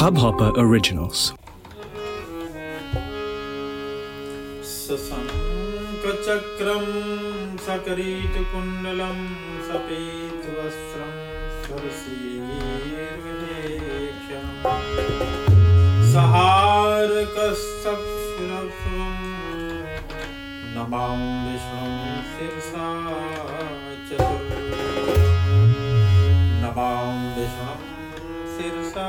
Hubhopper Originals. सशङ्कचक्रं सकरीटकुण्डलं सपेतवस्त्रं सरसीर्विलेक्षणम् सहारकस्तक्षुरक्षुं नमां विश्वं शिरसा चतुर् नमां विश्वं शिरसा